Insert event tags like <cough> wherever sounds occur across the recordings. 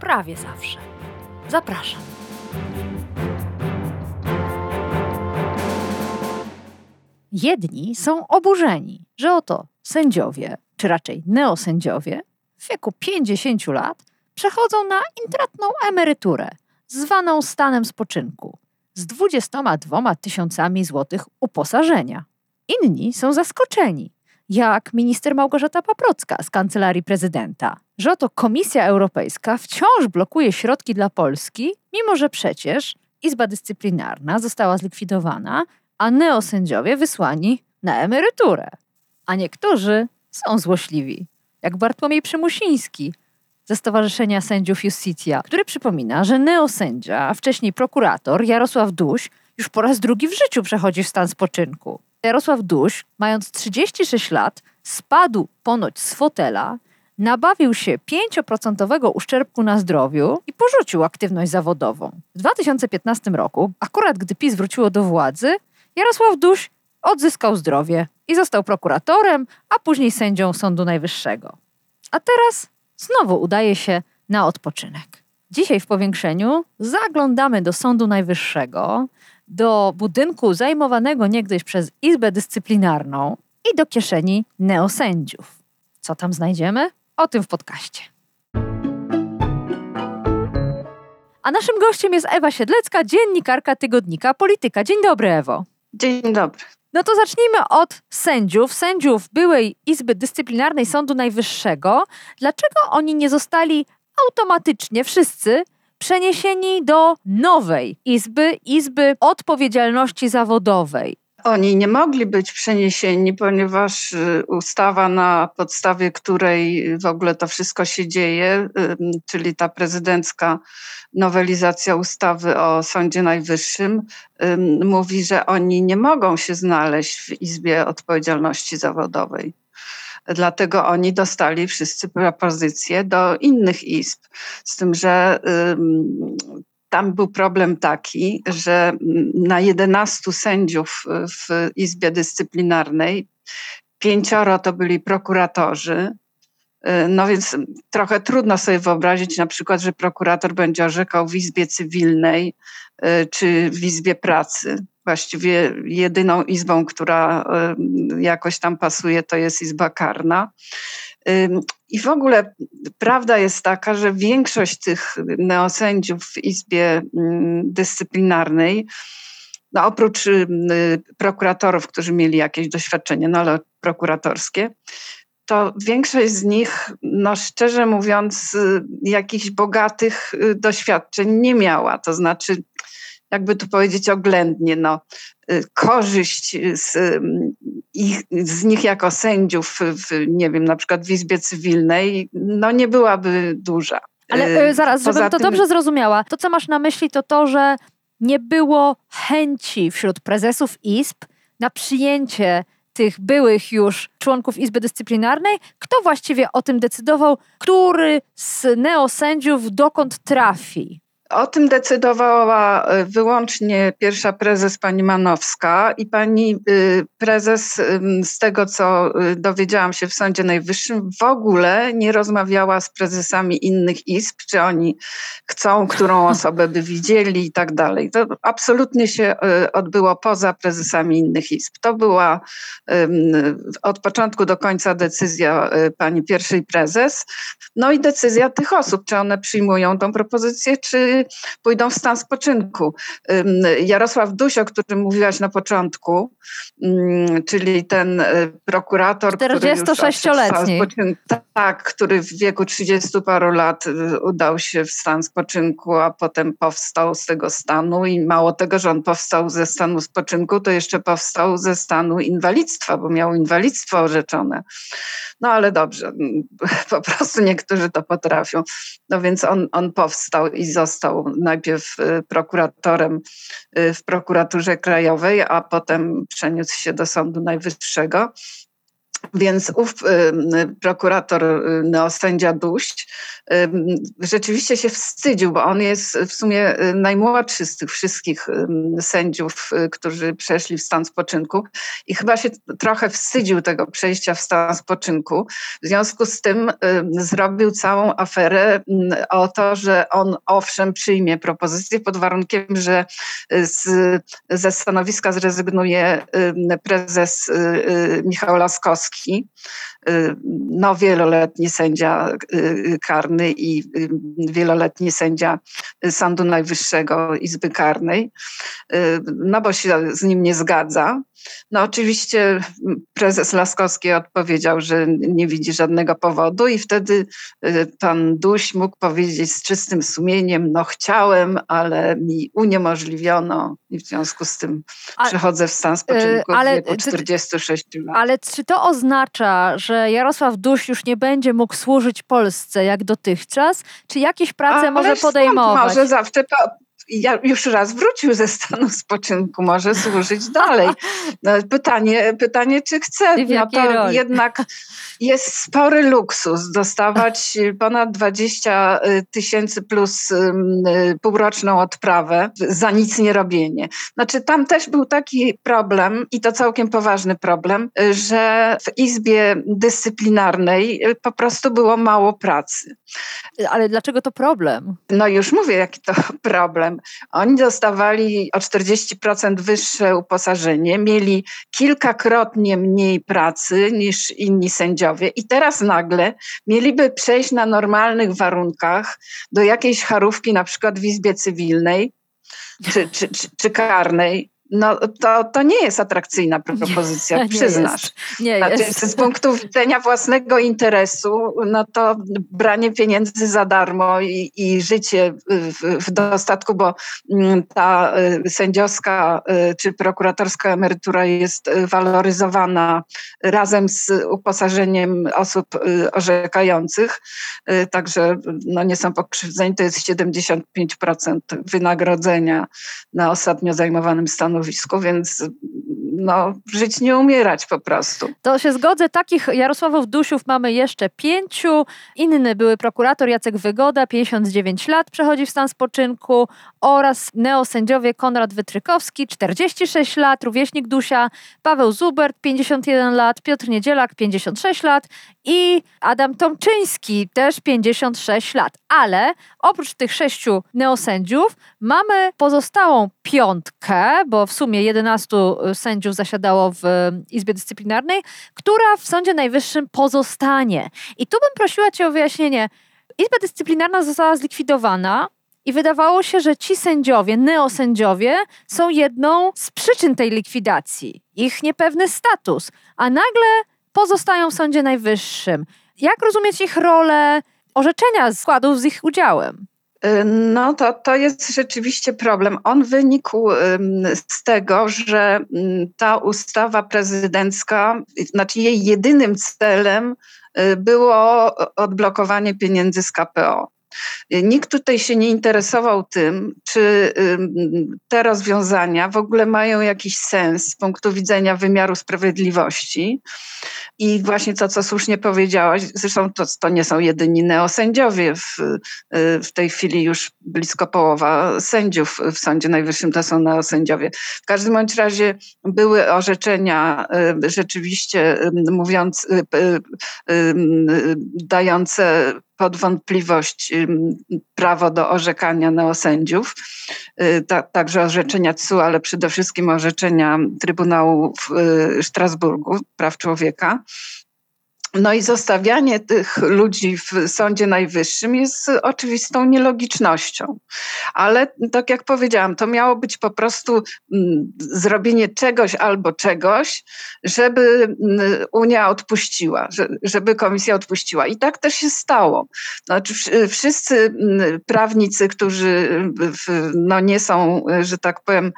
prawie zawsze. Zapraszam. Jedni są oburzeni, że oto sędziowie, czy raczej neosędziowie, w wieku 50 lat przechodzą na intratną emeryturę, zwaną stanem spoczynku, z 22 tysiącami złotych uposażenia. Inni są zaskoczeni, jak minister Małgorzata Paprocka z kancelarii prezydenta, że oto Komisja Europejska wciąż blokuje środki dla Polski, mimo że przecież Izba Dyscyplinarna została zlikwidowana, a neosędziowie wysłani na emeryturę. A niektórzy są złośliwi, jak Bartłomiej Przymusiński ze Stowarzyszenia Sędziów Justitia, który przypomina, że neosędzia, a wcześniej prokurator Jarosław Duś już po raz drugi w życiu przechodzi w stan spoczynku. Jarosław Duś, mając 36 lat, spadł ponoć z fotela, nabawił się 5% uszczerbku na zdrowiu i porzucił aktywność zawodową. W 2015 roku, akurat gdy PiS wróciło do władzy, Jarosław Duś odzyskał zdrowie i został prokuratorem, a później sędzią Sądu Najwyższego. A teraz znowu udaje się na odpoczynek. Dzisiaj w powiększeniu zaglądamy do Sądu Najwyższego, do budynku zajmowanego niegdyś przez Izbę Dyscyplinarną i do kieszeni neosędziów. Co tam znajdziemy? O tym w podcaście. A naszym gościem jest Ewa Siedlecka, dziennikarka tygodnika Polityka. Dzień dobry, Ewo. Dzień dobry. No to zacznijmy od sędziów, sędziów byłej Izby Dyscyplinarnej Sądu Najwyższego. Dlaczego oni nie zostali automatycznie wszyscy przeniesieni do nowej Izby, Izby Odpowiedzialności Zawodowej? Oni nie mogli być przeniesieni, ponieważ y, ustawa, na podstawie której w ogóle to wszystko się dzieje, czyli ta prezydencka nowelizacja ustawy o Sądzie Najwyższym, mówi, że oni nie mogą się znaleźć w Izbie Odpowiedzialności Zawodowej. Dlatego oni dostali wszyscy propozycje do innych izb. Z tym, że tam był problem taki, że na 11 sędziów w Izbie Dyscyplinarnej pięcioro to byli prokuratorzy. No więc trochę trudno sobie wyobrazić na przykład, że prokurator będzie orzekał w Izbie Cywilnej czy w Izbie Pracy. Właściwie jedyną izbą, która jakoś tam pasuje, to jest Izba Karna. I w ogóle prawda jest taka, że większość tych neosędziów w Izbie mm, Dyscyplinarnej, no oprócz y, prokuratorów, którzy mieli jakieś doświadczenie, no ale prokuratorskie, to większość z nich, no szczerze mówiąc, y, jakichś bogatych y, doświadczeń nie miała. To znaczy, jakby tu powiedzieć oględnie, no, korzyść z ich, z nich jako sędziów, w, nie wiem, na przykład w Izbie Cywilnej, no nie byłaby duża. Ale y, zaraz, Poza żebym to tym... dobrze zrozumiała, to co masz na myśli to to, że nie było chęci wśród prezesów izb na przyjęcie tych byłych już członków Izby Dyscyplinarnej, kto właściwie o tym decydował, który z neosędziów dokąd trafi? O tym decydowała e, wyłącznie pierwsza prezes pani Manowska i pani y, prezes z tego, co y, dowiedziałam się w Sądzie Najwyższym, w ogóle nie rozmawiała z prezesami innych izb, czy oni chcą, którą <laughs> osobę by widzieli i tak dalej. To absolutnie się y, odbyło poza prezesami innych izb. To była od początku do końca decyzja pani pierwszej prezes, no i decyzja tych osób, czy one przyjmują tą propozycję, czy pójdą w stan spoczynku. Jarosław Duś, o którym mówiłaś na początku, czyli ten prokurator, 46-letni. Tak, który w wieku 30 paru lat udał się w stan spoczynku, a potem powstał z tego stanu i mało tego, że on powstał ze stanu spoczynku, to jeszcze powstał ze stanu inwalidztwa, bo miał inwalidztwo orzeczone. No ale dobrze, <laughs> po prostu niektórzy to potrafią. No więc on, on powstał i został najpierw y, prokuratorem y, w prokuraturze krajowej, a potem przeniósł się do Sądu Najwyższego. Więc ów y, prokurator, y, neosędzia Duść, y, rzeczywiście się wstydził, bo on jest w sumie y, najmłodszy z tych wszystkich y, sędziów, y, którzy przeszli w stan spoczynku i chyba się trochę wstydził tego przejścia w stan spoczynku. W związku z tym zrobił całą aferę o to, że on owszem przyjmie propozycję pod warunkiem, że z, ze stanowiska zrezygnuje prezes Michał Laskowski, Y, no, wieloletni sędzia y, karny i y, wieloletni sędzia Sądu Najwyższego Izby Karnej, no bo się z nim nie zgadza. No oczywiście prezes Laskowski odpowiedział, że nie widzi żadnego powodu i wtedy pan Duś mógł powiedzieć z czystym sumieniem, no chciałem, ale mi uniemożliwiono i w związku z tym przechodzę w stan spoczynku ale, w wieku 46 lat. Ale czy to oznacza, że Jarosław Duś już nie będzie mógł służyć Polsce jak dotychczas? Czy jakieś prace A, może podejmować? Może zawsze ja już raz wrócił ze stanu spoczynku, może służyć dalej. No, pytanie, pytanie czy chce. No to roli? jednak jest spory luksus dostawać ponad 20 y, tysięcy plus y, półroczną odprawę za nic nie robienie. Znaczy tam też był taki problem i to całkiem poważny problem, że w Izbie Dyscyplinarnej po prostu było mało pracy. Ale dlaczego to problem? No już mówię, jaki to <laughs> problem. Oni dostawali o 40% wyższe uposażenie, mieli kilkakrotnie mniej pracy niż inni sędziowie i teraz nagle mieliby przejść na normalnych warunkach do jakiejś charówki, na przykład w Izbie Cywilnej czy, czy, czy, czy karnej, no to, to nie jest atrakcyjna propozycja, nie, przyznasz. Nie, nie znaczy, jest. Z punktu widzenia własnego interesu, no to branie pieniędzy za darmo i, i życie w, w, dostatku, bo mm, ta y, sędziowska y, czy prokuratorska emerytura jest waloryzowana razem z uposażeniem osób y, orzekających, także no nie są pokrzywdzeni, to jest 75% wynagrodzenia na ostatnio zajmowanym stanowisku stanowisku, więc no, żyć nie umierać po prostu. To się zgodzę. Takich Jarosławów Dusiów mamy jeszcze pięciu. Inny były prokurator Jacek Wygoda, 59 lat, przechodzi w stan spoczynku oraz neosędziowie Konrad Wytrykowski, 46 lat, rówieśnik Dusia, Paweł Zubert, 51 lat, Piotr Niedzielak, 56 lat i Adam Tomczyński, też 56 lat. Ale oprócz tych sześciu neosędziów mamy pozostałą piątkę, bo w sumie 11 sędziów zasiadało w Izbie Dyscyplinarnej, która w Sądzie Najwyższym pozostanie. I tu bym prosiła Cię o wyjaśnienie. Izba Dyscyplinarna została zlikwidowana, i wydawało się, że ci sędziowie, neosędziowie, są jedną z przyczyn tej likwidacji, ich niepewny status, a nagle pozostają w Sądzie Najwyższym. Jak rozumieć ich rolę orzeczenia składów z ich udziałem? Y, no to, to jest rzeczywiście problem. On wynikł z tego, że ta ustawa prezydencka, znaczy jej jedynym celem y, było odblokowanie pieniędzy z KPO. Nikt tutaj się nie interesował tym, czy te rozwiązania w ogóle mają jakiś sens z punktu widzenia wymiaru sprawiedliwości. I właśnie to, co słusznie powiedziałaś, zresztą to, to nie są jedyni neosędziowie. W, w tej chwili już blisko połowa sędziów w Sądzie Najwyższym to są neosędziowie. W każdym bądź razie były orzeczenia rzeczywiście mówiąc, dające pod wątpliwość prawo do orzekania neosędziów, y, także orzeczenia CU, ale przede wszystkim orzeczenia Trybunału w y, Strasburgu Praw Człowieka. No i zostawianie tych ludzi w Sądzie Najwyższym jest oczywistą nielogicznością. Ale tak jak powiedziałam, to miało być po prostu mm, zrobienie czegoś albo czegoś, żeby mm, Unia odpuściła, żeby Komisja odpuściła. I tak też się stało. Znaczy, wszyscy mm, prawnicy, którzy no, nie są, że tak powiem,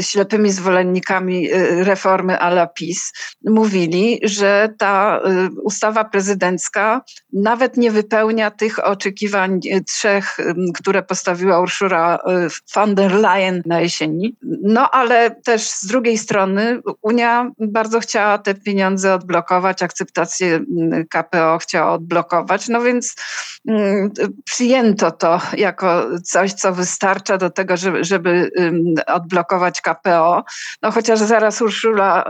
ślepymi zwolennikami y, reformy a la PiS, mówili, że ta ustawa prezydencka nawet nie wypełnia tych oczekiwań y, trzech, które postawiła Urszula y, von der Leyen na jesieni. No ale też z drugiej strony Unia bardzo chciała te pieniądze odblokować, akceptację KPO chciała odblokować, no więc przyjęto to jako coś, co wystarcza do tego, żeby odblokować KPO. No chociaż zaraz Urszula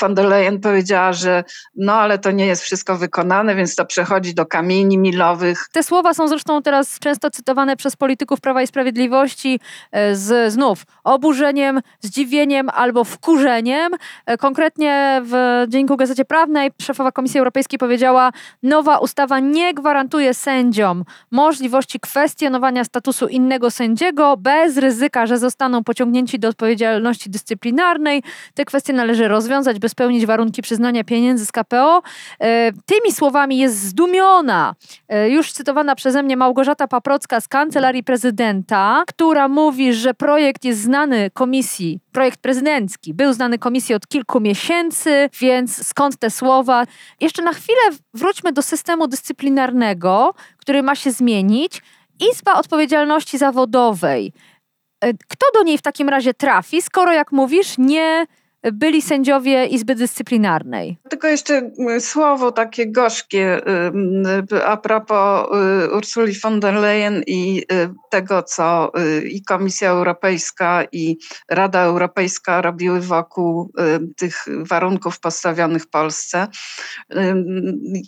von der Leyen powiedziała, że no ale to nie jest wszystko wykonane, więc to przechodzi do kamieni milowych. Te słowa są zresztą teraz często cytowane przez polityków Prawa i Sprawiedliwości e, z znów oburzeniem, zdziwieniem albo wkurzeniem. E, konkretnie w Dzienniku Gazecie Prawnej szefowa Komisji Europejskiej powiedziała, nowa ustawa nie gwarantuje sędziom możliwości kwestionowania statusu innego sędziego bez ryzyka, że zostaną pociągnięci do odpowiedzialności dyscyplinarnej. Te kwestie należy rozwiązać, by spełnić warunki przyznania pieniędzy z KPO. E, tymi słowami jest zdumiona e, już cytowana przeze mnie Małgorzata Paprocka z Kancelarii Prezydenta, która mówi, że projekt jest znany komisji, projekt prezydencki był znany komisji od kilku miesięcy, więc skąd te słowa? Jeszcze na chwilę wróćmy do systemu dyscyplinarnego, który ma się zmienić. Izba Odpowiedzialności Zawodowej. E, kto do niej w takim razie trafi, skoro, jak mówisz, nie byli sędziowie Izby Dyscyplinarnej. Tylko jeszcze y, słowo takie gorzkie y, a propos Ursuli von der Leyen i tego, co i Komisja Europejska i Rada Europejska robiły wokół tych warunków postawionych Polsce.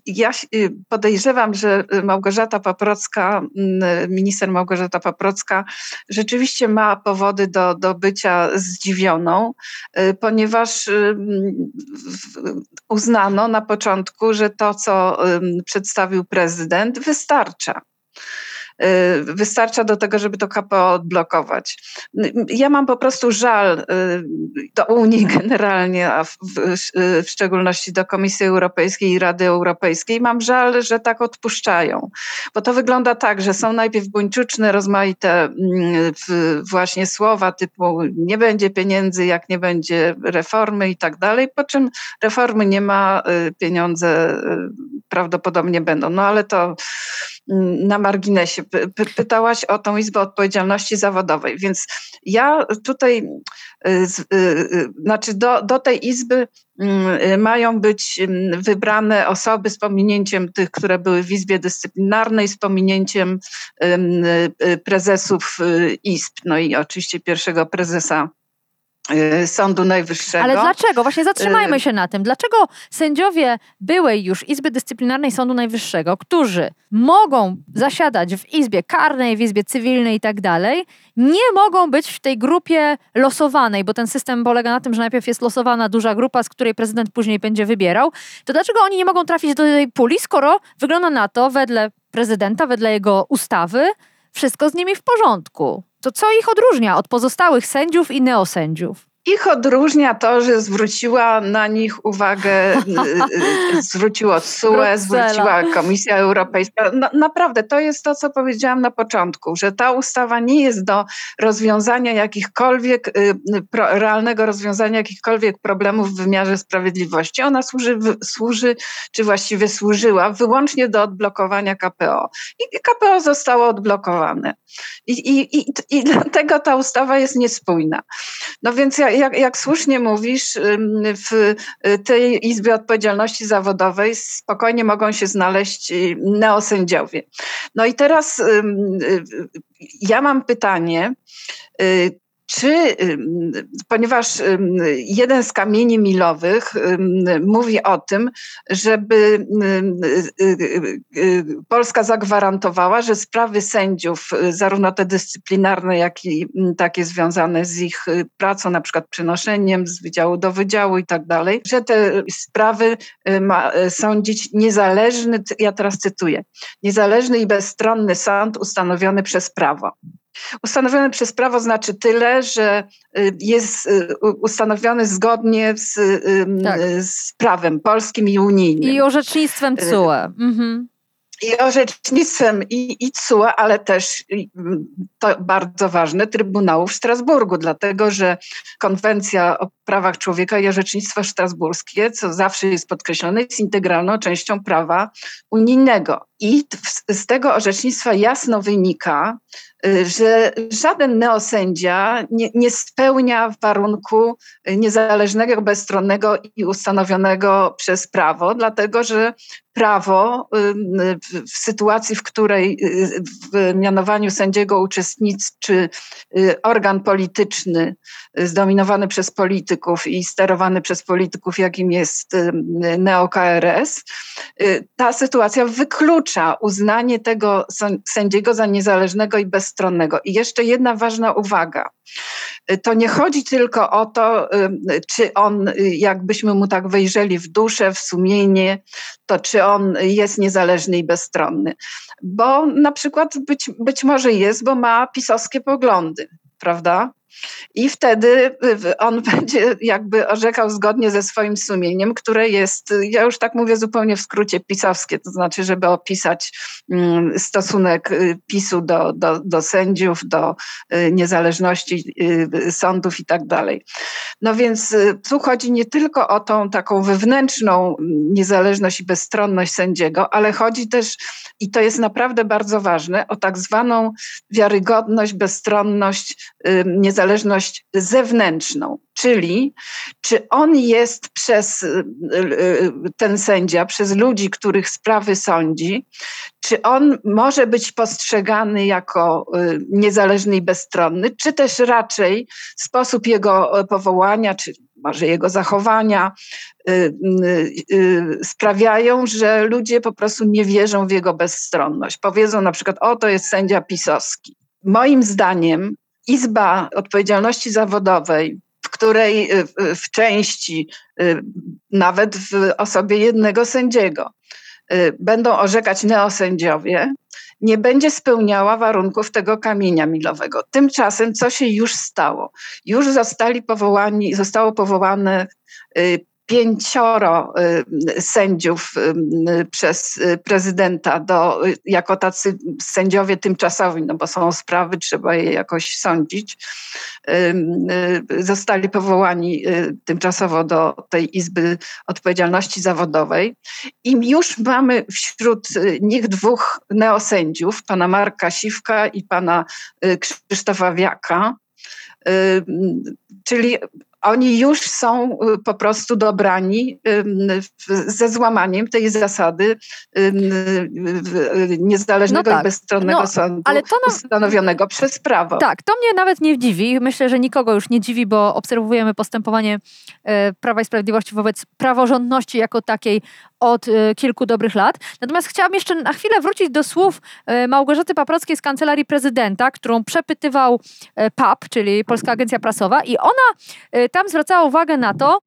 Ja podejrzewam, że Małgorzata Paprocka, minister Małgorzata Paprocka rzeczywiście ma powody do, do bycia zdziwioną, ponieważ ponieważ uznano na początku, że to, co przedstawił prezydent, wystarcza. Y, wystarcza do tego, żeby to KPO odblokować. Ja mam po prostu żal y, do Unii <laughs> generalnie, a w, w, szczególności do Komisji Europejskiej i Rady Europejskiej. Mam żal, że tak odpuszczają, bo to wygląda tak, że są najpierw buńczuczne, rozmaite mm, właśnie słowa typu nie będzie pieniędzy, jak nie będzie reformy i tak dalej, po czym reformy nie ma, y, pieniądze prawdopodobnie będą. No ale to na marginesie. Pytałaś o tą Izbę Odpowiedzialności Zawodowej, więc ja tutaj, y, y, y, znaczy do, do tej Izby mm, mają być mm, wybrane osoby z pominięciem tych, które były w Izbie Dyscyplinarnej, z pominięciem prezesów Izb, no i oczywiście pierwszego prezesa Sądu Najwyższego. Ale dlaczego? Właśnie zatrzymajmy y, się na tym. Dlaczego sędziowie byłej już Izby Dyscyplinarnej Sądu Najwyższego, którzy mogą zasiadać w Izbie Karnej, w Izbie Cywilnej i tak dalej, nie mogą być w tej grupie losowanej, bo ten system polega na tym, że najpierw jest losowana duża grupa, z której prezydent później będzie wybierał. To dlaczego oni nie mogą trafić do tej puli, skoro wygląda na to, wedle prezydenta, wedle jego ustawy, wszystko z nimi w porządku? To co ich odróżnia od pozostałych sędziów i neosędziów? Ich odróżnia to, że zwróciła na nich uwagę, <laughs> zwróciło CUE, zwróciła Komisja Europejska. No, naprawdę, to jest to, co powiedziałam na początku, że ta ustawa nie jest do rozwiązania jakichkolwiek, y, realnego rozwiązania jakichkolwiek problemów w wymiarze sprawiedliwości. Ona służy, służy, czy właściwie służyła wyłącznie do odblokowania KPO. I KPO zostało odblokowane. I, i, i, i dlatego ta ustawa jest niespójna. No więc ja, jak, jak słusznie mówisz, w tej Izbie Odpowiedzialności Zawodowej spokojnie mogą się znaleźć y, neosędziowie. No i teraz y, ja mam pytanie, y, czy, ponieważ jeden z kamieni milowych mówi o tym, żeby y, y, y, Polska zagwarantowała, że sprawy sędziów, zarówno te dyscyplinarne, jak i takie związane z ich pracą, na przykład przenoszeniem z wydziału do wydziału i tak dalej, że te sprawy ma sądzić niezależny, ja teraz cytuję, niezależny i bezstronny sąd ustanowiony przez prawo. Ustanowiony przez prawo znaczy tyle, że y, jest y, ustanowiony zgodnie z, tak. z prawem polskim i unijnym. I orzecznictwem CUE. Mhm i orzecznictwem i, i CUE, ale też to bardzo ważne, Trybunału w Strasburgu, dlatego że konwencja o prawach człowieka i orzecznictwo strasburskie, co zawsze jest podkreślone, jest integralną częścią prawa unijnego. I z tego orzecznictwa jasno wynika, y, że żaden neosędzia nie, nie spełnia warunku niezależnego, bezstronnego i ustanowionego przez prawo, dlatego że prawo y, w sytuacji, w której y, w mianowaniu sędziego uczestniczy organ polityczny zdominowany przez polityków i sterowany przez polityków, jakim jest neo-KRS, ta sytuacja wyklucza uznanie tego sędziego za niezależnego i bezstronnego. I jeszcze jedna ważna uwaga. To nie chodzi tylko o to, czy on, jakbyśmy mu tak wejrzeli w duszę, w sumienie, to czy on jest niezależny i bezstronny. Bo na przykład być, być może jest, bo ma pisowskie poglądy, prawda? I wtedy y, on <laughs> będzie jakby orzekał zgodnie ze swoim sumieniem, które jest, ja już tak mówię zupełnie w skrócie, pisowskie, to znaczy, żeby opisać mm, stosunek y, PiSu do, do, do sędziów, do y, niezależności sądów i tak dalej. No więc tu chodzi nie tylko o tą taką wewnętrzną niezależność i bezstronność sędziego, ale chodzi też, i to jest naprawdę bardzo ważne, o tak zwaną wiarygodność, bezstronność, niezależność niezależność zewnętrzną, czyli czy on jest przez y, y, ten sędzia, przez ludzi, których sprawy sądzi, czy on może być postrzegany jako y, niezależny i bezstronny, czy też raczej sposób jego powołania, czy może jego zachowania sprawiają, że ludzie po prostu nie wierzą w jego bezstronność. Powiedzą na przykład, o to jest sędzia pisowski. Moim zdaniem Izba Odpowiedzialności Zawodowej, w której y, w części, y, nawet w osobie jednego sędziego, y, będą orzekać neosędziowie, nie będzie spełniała warunków tego kamienia milowego. Tymczasem co się już stało? Już zostali powołani, zostało powołane pięcioro y, sędziów y, przez y, prezydenta do, jako tacy sędziowie tymczasowi, no bo są sprawy, trzeba je jakoś sądzić, zostali powołani tymczasowo do tej Izby Odpowiedzialności Zawodowej. I już mamy wśród nich dwóch neosędziów, pana Marka Siwka i pana Krzysztofa Wiaka, czyli oni już są y, po prostu dobrani ze złamaniem tej zasady niezależnego no tak. i bezstronnego no, sądu ale to nam... ustanowionego przez prawo. Tak, to mnie nawet nie dziwi. Myślę, że nikogo już nie dziwi, bo obserwujemy postępowanie e, Prawa i Sprawiedliwości wobec praworządności jako takiej od e, kilku dobrych lat. Natomiast chciałam jeszcze na chwilę wrócić do słów e, Małgorzaty Paprockiej z Kancelarii Prezydenta, którą przepytywał PAP, czyli Polska Agencja Prasowa i ona tam zwracała uwagę na to,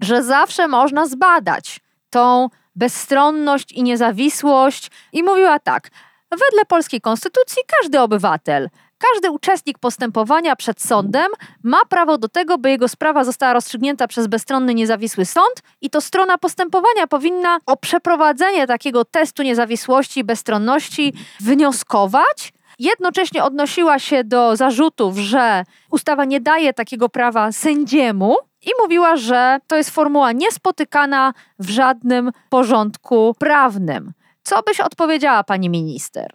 że zawsze można zbadać tą bezstronność i niezawisłość i mówiła tak: Wedle polskiej konstytucji każdy obywatel, każdy uczestnik postępowania przed sądem ma prawo do tego, by jego sprawa została rozstrzygnięta przez bezstronny, niezawisły sąd i to strona postępowania powinna o przeprowadzenie takiego testu niezawisłości i bezstronności wnioskować jednocześnie odnosiła się do zarzutów, że ustawa nie daje takiego prawa sędziemu i mówiła, że to jest formuła niespotykana w żadnym porządku prawnym. Co byś odpowiedziała, pani minister?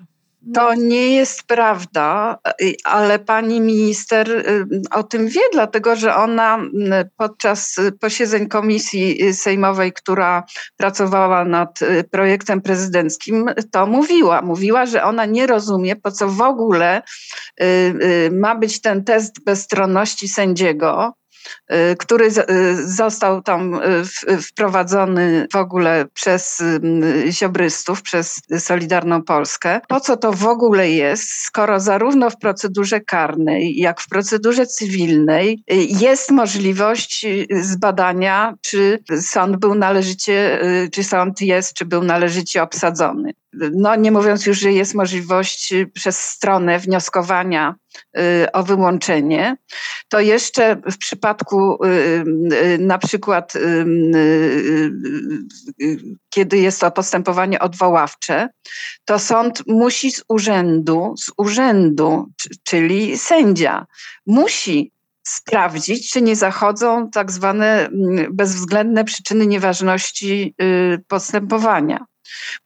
To nie jest prawda, ale pani minister o tym wie, dlatego że ona podczas posiedzeń komisji sejmowej, która pracowała nad projektem prezydenckim, to mówiła. Mówiła, że ona nie rozumie, po co w ogóle ma być ten test bezstronności sędziego Y, który y, został tam y, wprowadzony w ogóle przez ziobrystów, przez Solidarną Polskę. Po co to w ogóle jest, skoro zarówno w procedurze karnej, jak w procedurze cywilnej jest możliwość zbadania, czy sąd był należycie, czy sąd jest, czy był należycie obsadzony no nie mówiąc już, że jest możliwość y, przez stronę wnioskowania y, o wyłączenie, to jeszcze w przypadku y, na przykład, kiedy jest to postępowanie odwoławcze, to sąd musi z urzędu, z urzędu, czyli sędzia, musi sprawdzić, czy nie zachodzą tak zwane mm, bezwzględne przyczyny nieważności postępowania.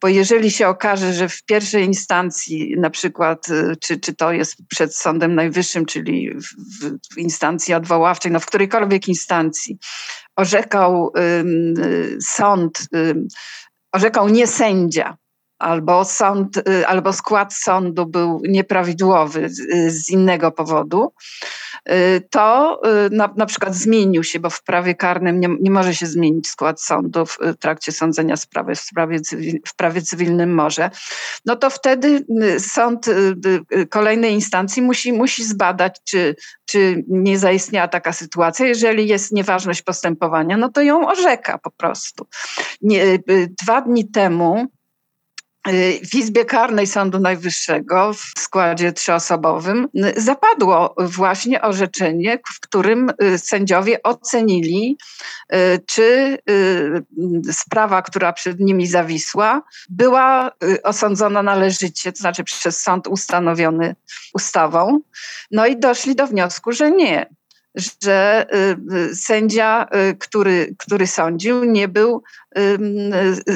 Bo jeżeli się okaże, że w pierwszej instancji, na przykład, y, czy, czy to jest przed Sądem Najwyższym, czyli w, w instancji odwoławczej, no w którejkolwiek instancji, orzekał y, sąd, y, orzekał nie sędzia, albo sąd, y, albo skład sądu był nieprawidłowy z, z innego powodu, y, to y, na, na, przykład zmienił się, bo w prawie karnym nie, nie może się zmienić skład sądu w trakcie sądzenia sprawy, w, sprawie w prawie cywilnym może, no to wtedy sąd kolejnej instancji musi, musi zbadać, czy, czy nie zaistniała taka sytuacja. Jeżeli jest nieważność postępowania, no to ją orzeka po prostu. Nie, dwa dni temu Y, w Izbie Karnej Sądu Najwyższego w składzie trzyosobowym y, zapadło właśnie orzeczenie, w którym y, sędziowie ocenili, czy sprawa, która przed nimi zawisła, była osądzona należycie, to znaczy przez sąd ustanowiony ustawą. No i doszli do wniosku, że nie że sędzia, który, który sądził, nie był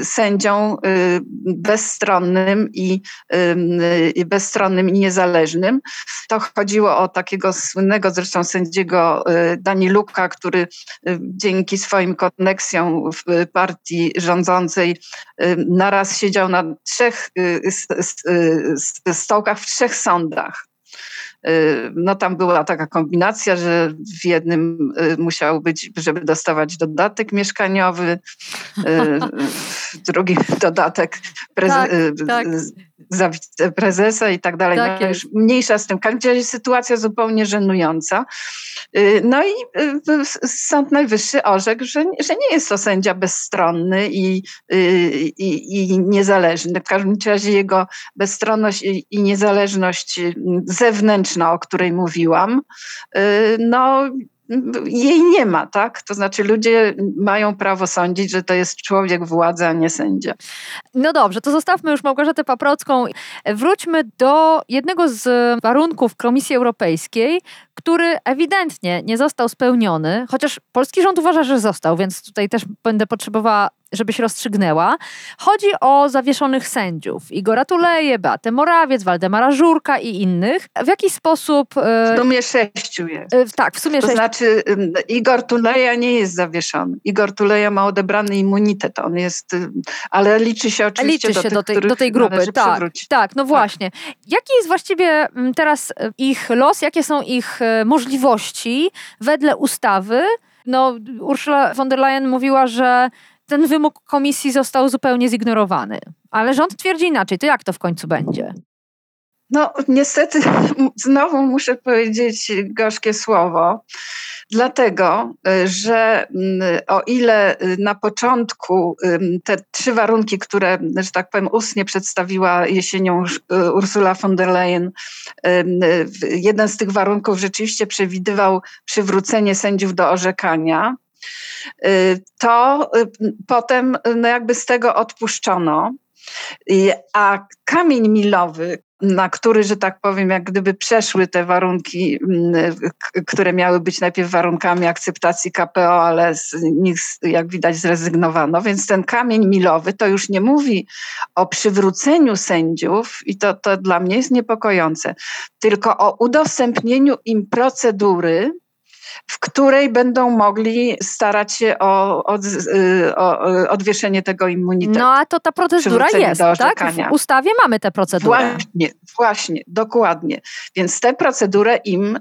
sędzią bezstronnym i, bezstronnym i niezależnym. To chodziło o takiego słynnego zresztą sędziego y, Daniluka, który y, dzięki swoim koneksjom w partii rządzącej naraz siedział na trzech stołkach w trzech sądach. Y, no tam była taka kombinacja, że w jednym y, musiał być, żeby dostawać dodatek mieszkaniowy, y, w drugim <laughs> dodatek preze- tak, tak. Za wiceprezesa i tak dalej. Tak no, już mniejsza z tym. W każdym razie sytuacja zupełnie żenująca. No i Sąd Najwyższy orzekł, że, że nie jest to sędzia bezstronny i, i, i niezależny. W każdym razie jego bezstronność i, i niezależność zewnętrzna o której mówiłam, y, no jej nie ma, tak? To znaczy ludzie mają prawo sądzić, że to jest człowiek władza, a nie sędzia. No dobrze, to zostawmy już Małgorzatę Paprocką. Wróćmy do jednego z warunków Komisji Europejskiej, który ewidentnie nie został spełniony, chociaż polski rząd uważa, że został, więc tutaj też będę potrzebowała żeby się rozstrzygnęła. Chodzi o zawieszonych sędziów. Igora Tuleje, Beatę Morawiec, Waldemara Żurka i innych. W jaki sposób... E, w sumie sześciu jest. E, tak, w sumie to sześciu. To znaczy Igor Tuleja nie jest zawieszony. Igor Tuleja ma odebrany immunitet. On jest... Ale liczy się oczywiście liczy się do, tych, do, tej, do tej grupy. Tak, tak, no tak. właśnie. Tak. Jaki jest właściwie teraz e, ich los? Jakie są ich możliwości wedle ustawy? No, Ursula von der Leyen mówiła, że ten wymóg komisji został zupełnie zignorowany. Ale rząd twierdzi inaczej. To jak to w końcu będzie? No, niestety, znowu muszę powiedzieć gorzkie słowo, dlatego, że mm, o ile na początku te trzy warunki, które, że tak powiem, ustnie przedstawiła jesienią Ursula von der Leyen, jeden z tych warunków rzeczywiście przewidywał przywrócenie sędziów do orzekania, Y, to y, potem no jakby z tego odpuszczono. A kamień milowy, na który, że tak powiem, jak gdyby przeszły te warunki, mm, które miały być najpierw warunkami akceptacji KPO, ale z nich, jak widać, zrezygnowano. Więc ten kamień milowy to już nie mówi o przywróceniu sędziów, i to, to dla mnie jest niepokojące, tylko o udostępnieniu im procedury, w której będą mogli starać się o, o, y, o odwieszenie tego immunitetu. No a to ta procedura jest, tak? W ustawie mamy tę procedurę. Właśnie, właśnie, dokładnie. Więc tę procedurę im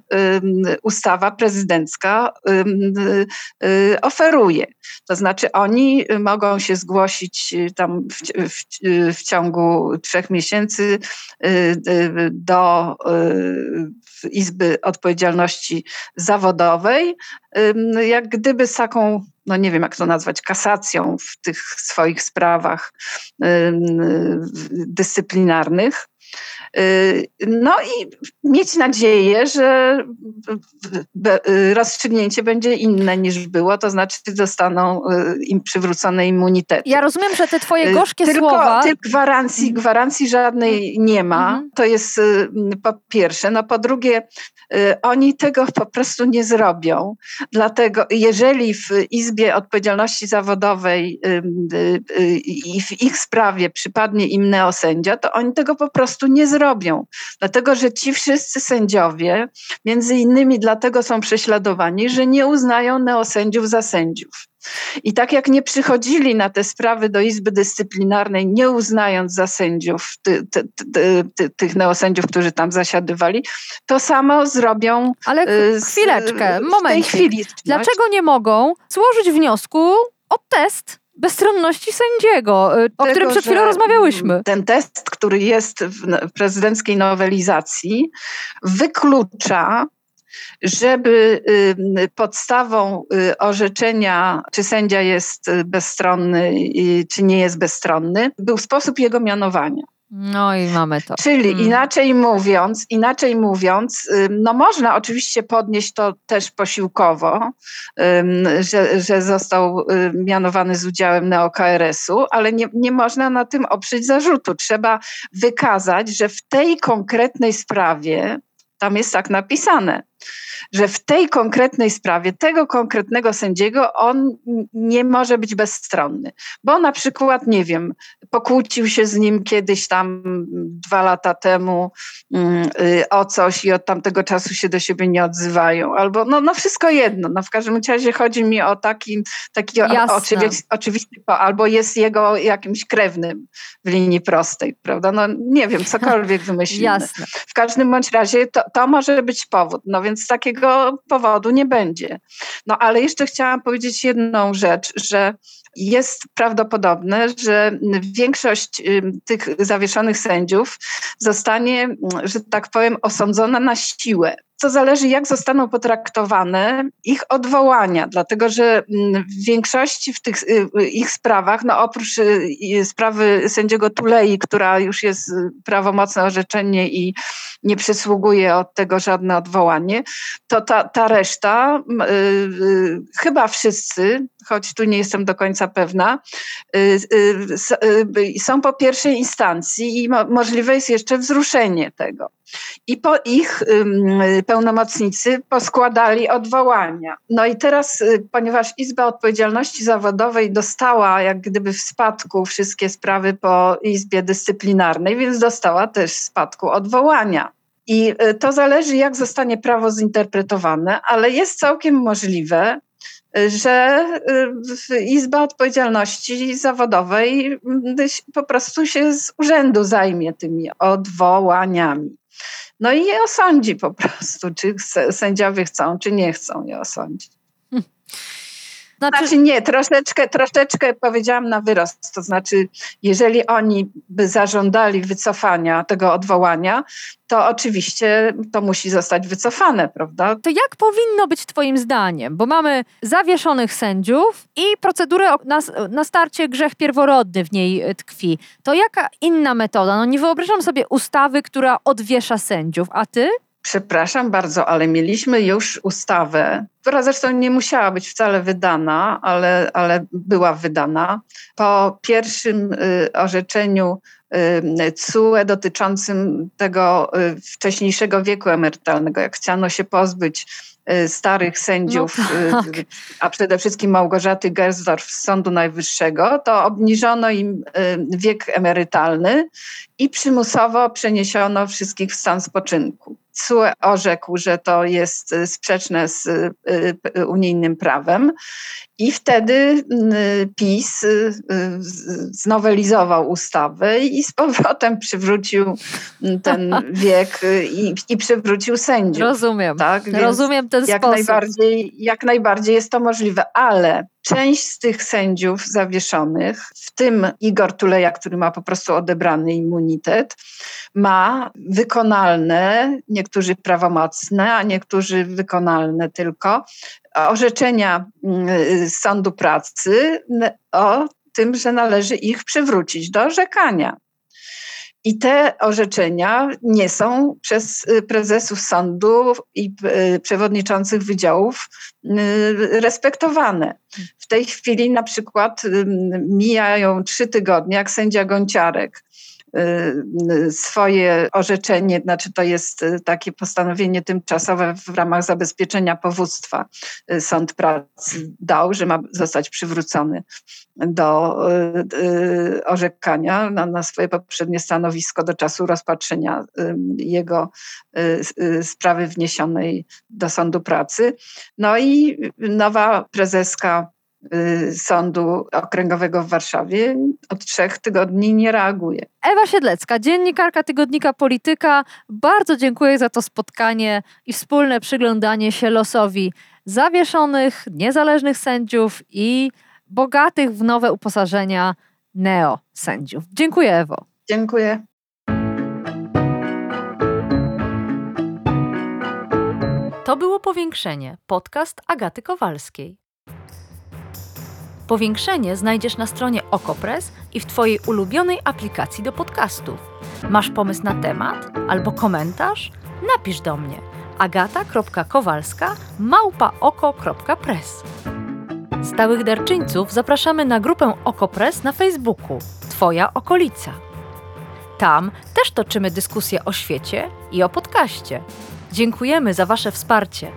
ustawa prezydencka y, oferuje. To znaczy oni mogą się zgłosić y, tam w, w, w ciągu trzech miesięcy do Izby Odpowiedzialności Zawodowej, jak gdyby z taką, no nie wiem jak to nazwać, kasacją w tych swoich sprawach dyscyplinarnych. Y, no i mieć nadzieję, że rozstrzygnięcie będzie inne niż było, to znaczy zostaną y, im przywrócone immunitety. Ja rozumiem, że te twoje y, gorzkie tylko, słowa... Tylko gwarancji, mhm. gwarancji żadnej nie ma. Mhm. To jest po pierwsze. No po drugie, oni tego po prostu nie zrobią. Dlatego jeżeli w Izbie Odpowiedzialności Zawodowej i w ich sprawie przypadnie im neosędzia, to oni tego po prostu nie zrobią robią. Dlatego, że ci wszyscy sędziowie, między innymi dlatego są prześladowani, że nie uznają neosędziów za sędziów. I tak jak nie przychodzili na te sprawy do Izby Dyscyplinarnej, nie uznając za sędziów ty, ty, ty, tych neosędziów, którzy tam zasiadywali, to samo zrobią. Ale z, chwileczkę, moment. Dlaczego nie mogą złożyć wniosku o test bezstronności sędziego, y, o Tego, którym przed chwilą rozmawiałyśmy. Ten test, który jest w prezydenckiej nowelizacji, wyklucza żeby y, podstawą y, orzeczenia, czy sędzia jest bezstronny, czy nie jest bezstronny, był sposób jego mianowania. No i mamy to. Czyli hmm. inaczej mówiąc, inaczej mówiąc, no można oczywiście podnieść to też posiłkowo, że, że został mianowany z udziałem neo-KRS-u, ale nie, nie można na tym oprzeć zarzutu. Trzeba wykazać, że w tej konkretnej sprawie, tam jest tak napisane, że w tej konkretnej sprawie tego konkretnego sędziego on nie może być bezstronny, bo na przykład, nie wiem, pokłócił się z nim kiedyś tam dwa lata temu mm, y, o coś i od tamtego czasu się do siebie nie odzywają, albo no, no wszystko jedno, no w każdym razie chodzi mi o taki, taki oczywisty, oczywisty, albo jest jego jakimś krewnym w linii prostej, prawda, no nie wiem, cokolwiek wymyślimy. Jasne. W każdym bądź razie to, to może być powód, no więc takiego takiego powodu nie będzie. No ale jeszcze chciałam powiedzieć jedną rzecz, że jest prawdopodobne, że większość tych zawieszonych sędziów zostanie, że tak powiem, osądzona na siłę to zależy, jak zostaną potraktowane ich odwołania, dlatego że mm, w większości w tych y, y, ich sprawach, no oprócz y, sprawy sędziego Tulei, która już jest prawomocne orzeczenie i nie przysługuje od tego żadne odwołanie, to ta, ta reszta, chyba wszyscy, choć tu nie jestem do końca pewna, są po pierwszej instancji i możliwe jest jeszcze wzruszenie tego. I po ich pełnomocnicy poskładali odwołania. No i teraz, y, ponieważ Izba Odpowiedzialności Zawodowej dostała jak gdyby w spadku wszystkie sprawy po Izbie Dyscyplinarnej, więc dostała też w spadku odwołania. I y, to zależy, jak zostanie prawo zinterpretowane, ale jest całkiem możliwe, y, że Izba Odpowiedzialności Zawodowej po prostu się z urzędu zajmie tymi odwołaniami. No i je osądzi po prostu, czy sędziowie chcą, czy nie chcą je osądzić. Znaczy... znaczy nie, troszeczkę, troszeczkę powiedziałam na wyrost. To znaczy, jeżeli oni by zażądali wycofania tego odwołania, to oczywiście to musi zostać wycofane, prawda? To jak powinno być Twoim zdaniem? Bo mamy zawieszonych sędziów i procedurę na, na starcie grzech pierworodny w niej e, tkwi. To jaka inna metoda? No nie wyobrażam sobie ustawy, która odwiesza sędziów, a Ty? Przepraszam bardzo, ale mieliśmy już ustawę, która zresztą nie musiała być wcale wydana, ale, ale była wydana. Po pierwszym y, orzeczeniu y, CUE dotyczącym tego y, wcześniejszego wieku emerytalnego, jak chciano się pozbyć starych sędziów, no tak. a przede wszystkim Małgorzaty Gersdorf z Sądu Najwyższego, to obniżono im wiek emerytalny i przymusowo przeniesiono wszystkich w stan spoczynku. CUE orzekł, że to jest y, sprzeczne z y, y, unijnym prawem i wtedy PiS znowelizował ustawę i z powrotem przywrócił ten <laughs> wiek i, i przywrócił sędziów. Rozumiem. Tak? Rozumiem ten jak sposób. Najbardziej, jak najbardziej jest to możliwe, ale część z tych sędziów zawieszonych, w tym Igor Tuleja, który ma po prostu odebrany immunitet, ma wykonalne, niektórzy prawomocne, a niektórzy wykonalne tylko, orzeczenia mm, Sądu Pracy o tym, że należy ich przywrócić do orzekania. I te orzeczenia nie są przez y, prezesów sądu i y, przewodniczących wydziałów y, respektowane. W tej chwili na przykład mijają trzy tygodnie, jak sędzia Gonciarek swoje orzeczenie, znaczy to jest y, takie postanowienie tymczasowe w ramach zabezpieczenia powództwa y, Sąd Pracy dał, że ma zostać przywrócony do orzekania na, na swoje poprzednie stanowisko do czasu rozpatrzenia jego sprawy wniesionej do Sądu Pracy. No i nowa prezeska Y, Sądu Okręgowego w Warszawie od trzech tygodni nie reaguje. Ewa Siedlecka, dziennikarka tygodnika Polityka. Bardzo dziękuję za to spotkanie i wspólne przyglądanie się losowi zawieszonych, niezależnych sędziów i bogatych w nowe uposażenia neo-sędziów. Dziękuję, Ewo. Dziękuję. To było powiększenie. Podcast Agaty Kowalskiej. Powiększenie znajdziesz na stronie Okopres i w Twojej ulubionej aplikacji do podcastów. Masz pomysł na temat albo komentarz? Napisz do mnie agata.kowalska małpaoko.press Stałych darczyńców zapraszamy na grupę Okopres na Facebooku Twoja okolica. Tam też toczymy dyskusje o świecie i o podcaście. Dziękujemy za Wasze wsparcie.